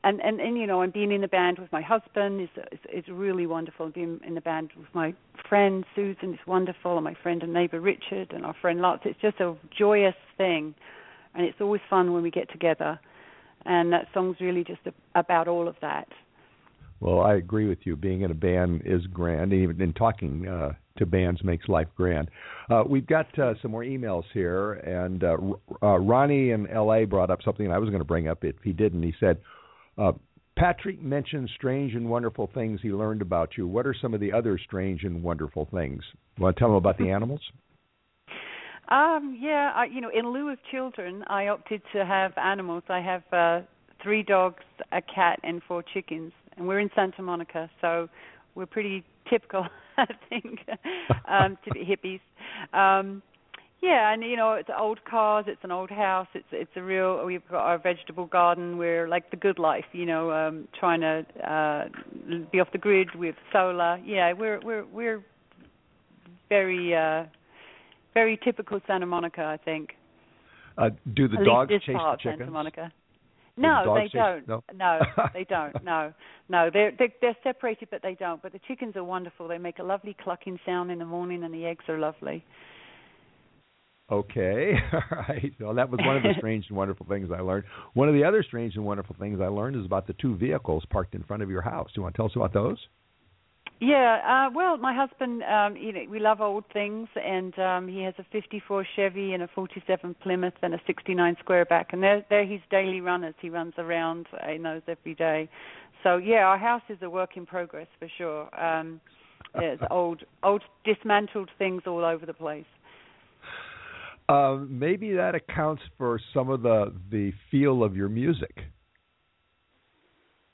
and and and you know and being in the band with my husband is is, is really wonderful being in the band with my friend Susan is wonderful and my friend and neighbor Richard and our friend Lots it's just a joyous thing and it's always fun when we get together and that song's really just a, about all of that Well, I agree with you. Being in a band is grand, and even in talking uh, to bands makes life grand. Uh, we've got uh, some more emails here, and uh, uh, Ronnie in L.A. brought up something I was going to bring up if he didn't. He said, uh, Patrick mentioned strange and wonderful things he learned about you. What are some of the other strange and wonderful things? You Want to tell him about the animals? Um, yeah, I, you know, in lieu of children, I opted to have animals. I have uh, three dogs, a cat, and four chickens, and we're in Santa Monica, so we're pretty typical, I think, um, to be hippies. Um, yeah, and you know, it's old cars, it's an old house, it's it's a real. We've got our vegetable garden. We're like the good life, you know, um, trying to uh, be off the grid with solar. Yeah, we're we're we're very. uh very typical Santa Monica, I think. Uh, do the At least dogs this chase part the of Santa chickens? Monica. No, dogs they chase- don't. no? no, they don't. No, no, they're, they're they're separated, but they don't. But the chickens are wonderful. They make a lovely clucking sound in the morning, and the eggs are lovely. Okay, all right. Well, that was one of the strange and wonderful things I learned. One of the other strange and wonderful things I learned is about the two vehicles parked in front of your house. Do you want to tell us about those? Yeah, uh well, my husband, um, you know, we love old things, and um he has a '54 Chevy and a '47 Plymouth and a '69 Squareback, and they're they're his daily runners. He runs around in those every day. So yeah, our house is a work in progress for sure. Um There's old old dismantled things all over the place. Um, maybe that accounts for some of the the feel of your music.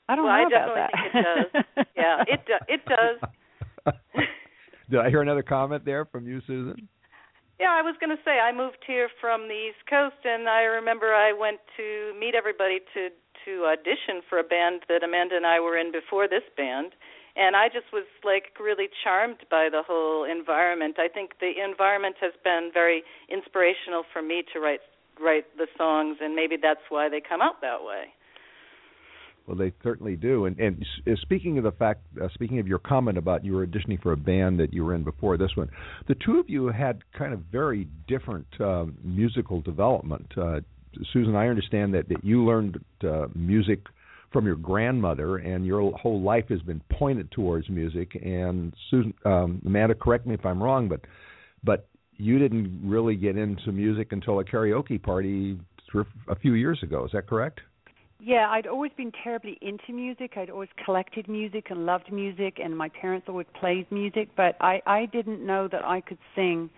I don't well, know I about definitely that. think it does. yeah, it do- it does. Did I hear another comment there from you, Susan? Yeah, I was going to say I moved here from the East Coast, and I remember I went to meet everybody to to audition for a band that Amanda and I were in before this band, and I just was like really charmed by the whole environment. I think the environment has been very inspirational for me to write write the songs, and maybe that's why they come out that way. Well, they certainly do. And and speaking of the fact, uh, speaking of your comment about you were auditioning for a band that you were in before this one, the two of you had kind of very different um, musical development. Uh, Susan, I understand that that you learned uh, music from your grandmother, and your whole life has been pointed towards music. And Susan, um, Amanda, correct me if I'm wrong, but but you didn't really get into music until a karaoke party a few years ago. Is that correct? Yeah, I'd always been terribly into music. I'd always collected music and loved music, and my parents always played music. But I I didn't know that I could sing,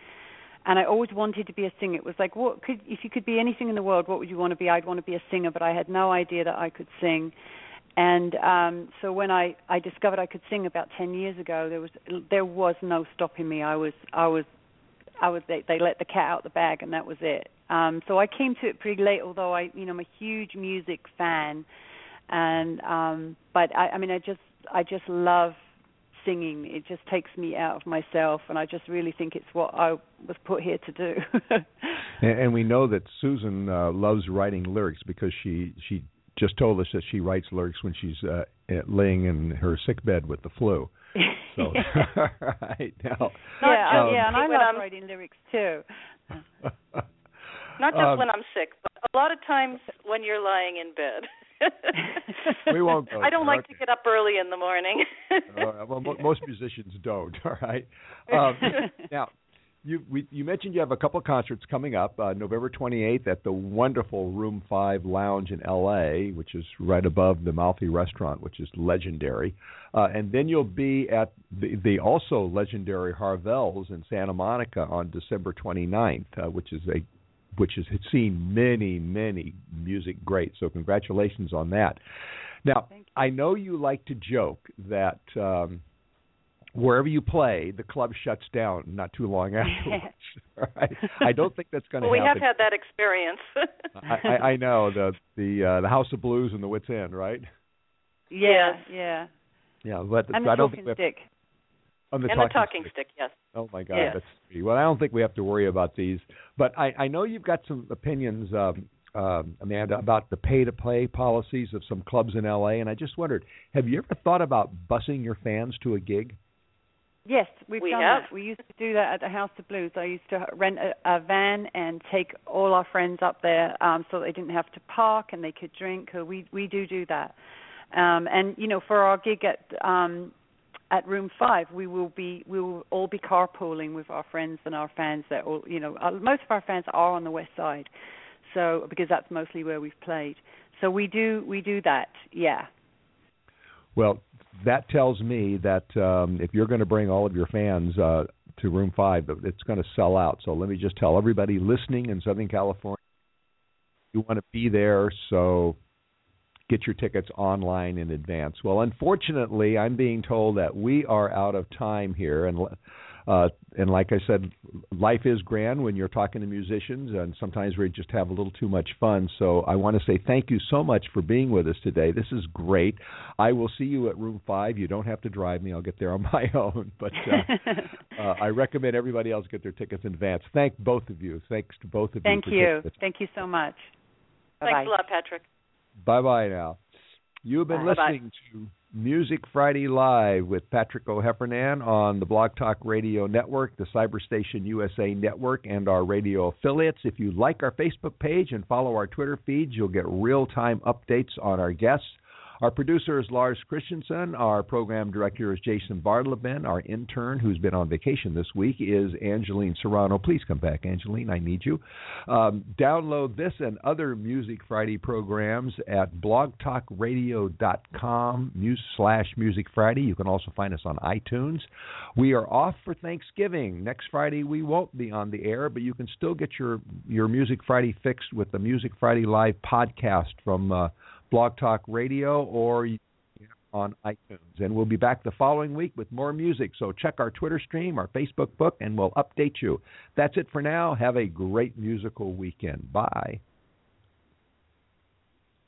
and I always wanted to be a singer. It was like, what could if you could be anything in the world, what would you want to be? I'd want to be a singer, but I had no idea that I could sing. And um so when I I discovered I could sing about 10 years ago, there was there was no stopping me. I was I was I was they, they let the cat out the bag and that was it. Um, so I came to it pretty late, although I, you know, I'm a huge music fan, and um, but I, I mean, I just, I just love singing. It just takes me out of myself, and I just really think it's what I was put here to do. and, and we know that Susan uh, loves writing lyrics because she she just told us that she writes lyrics when she's uh, laying in her sick bed with the flu. So right now, yeah, um, yeah, and I love I'm, writing lyrics too. Not just Um, when I'm sick, but a lot of times when you're lying in bed. we won't go. I don't there. like to get up early in the morning. uh, well, mo- most musicians don't. All right. Um, now, you we, you mentioned you have a couple of concerts coming up. Uh, November 28th at the wonderful Room Five Lounge in L.A., which is right above the Malfi Restaurant, which is legendary. Uh, and then you'll be at the, the also legendary Harvelle's in Santa Monica on December 29th, uh, which is a which has seen many, many music greats. So congratulations on that. Now, I know you like to joke that um, wherever you play, the club shuts down not too long afterwards. right? I don't think that's going to well, we happen. have had that experience. I, I, I know the the uh, the House of Blues and the Wits End, right? Yeah, yeah. Yeah, but And the I don't think we have, stick. On the and talking the talking stick. stick, yes. Oh my God, Yes. that's sweet. well. I don't think we have to worry about these, but I, I know you've got some opinions, um, um, Amanda, about the pay-to-play policies of some clubs in LA, and I just wondered, have you ever thought about busing your fans to a gig? Yes, we've We done have. that. We used to do that at the House of Blues. I used to rent a, a van and take all our friends up there, um, so they didn't have to park and they could drink. Uh, We we do do that, um, and you know, for our gig at um, at Room Five, we will be we will all be carpooling with our friends and our fans. That all you know, uh, most of our fans are on the West Side, so because that's mostly where we've played. So we do we do that. Yeah. Well, that tells me that um, if you're going to bring all of your fans uh, to Room Five, it's going to sell out. So let me just tell everybody listening in Southern California, you want to be there, so get your tickets online in advance. Well, unfortunately, I'm being told that we are out of time here, and uh, and like I said, life is grand when you're talking to musicians, and sometimes we just have a little too much fun. So I want to say thank you so much for being with us today. This is great. I will see you at Room Five. You don't have to drive me; I'll get there on my own. But uh, uh, I recommend everybody else get their tickets in advance. Thank both of you. Thanks to both of Thank you. for you. Thank you so much. Thanks Bye-bye. a lot, Patrick. Bye bye now. You've been Bye. Bye-bye. listening to Music Friday Live with Patrick O'Heffernan on the Blog Talk Radio Network, the Cyberstation USA Network, and our radio affiliates. If you like our Facebook page and follow our Twitter feeds, you'll get real time updates on our guests. Our producer is Lars Christensen. Our program director is Jason Bartleben. Our intern, who's been on vacation this week, is Angeline Serrano. Please come back, Angeline. I need you. Um, download this and other Music Friday programs at blogtalkradio.com slash Music Friday. You can also find us on iTunes. We are off for Thanksgiving. Next Friday we won't be on the air, but you can still get your, your Music Friday fixed with the Music Friday Live podcast from uh, Blog Talk Radio or on iTunes. And we'll be back the following week with more music. So check our Twitter stream, our Facebook book, and we'll update you. That's it for now. Have a great musical weekend. Bye.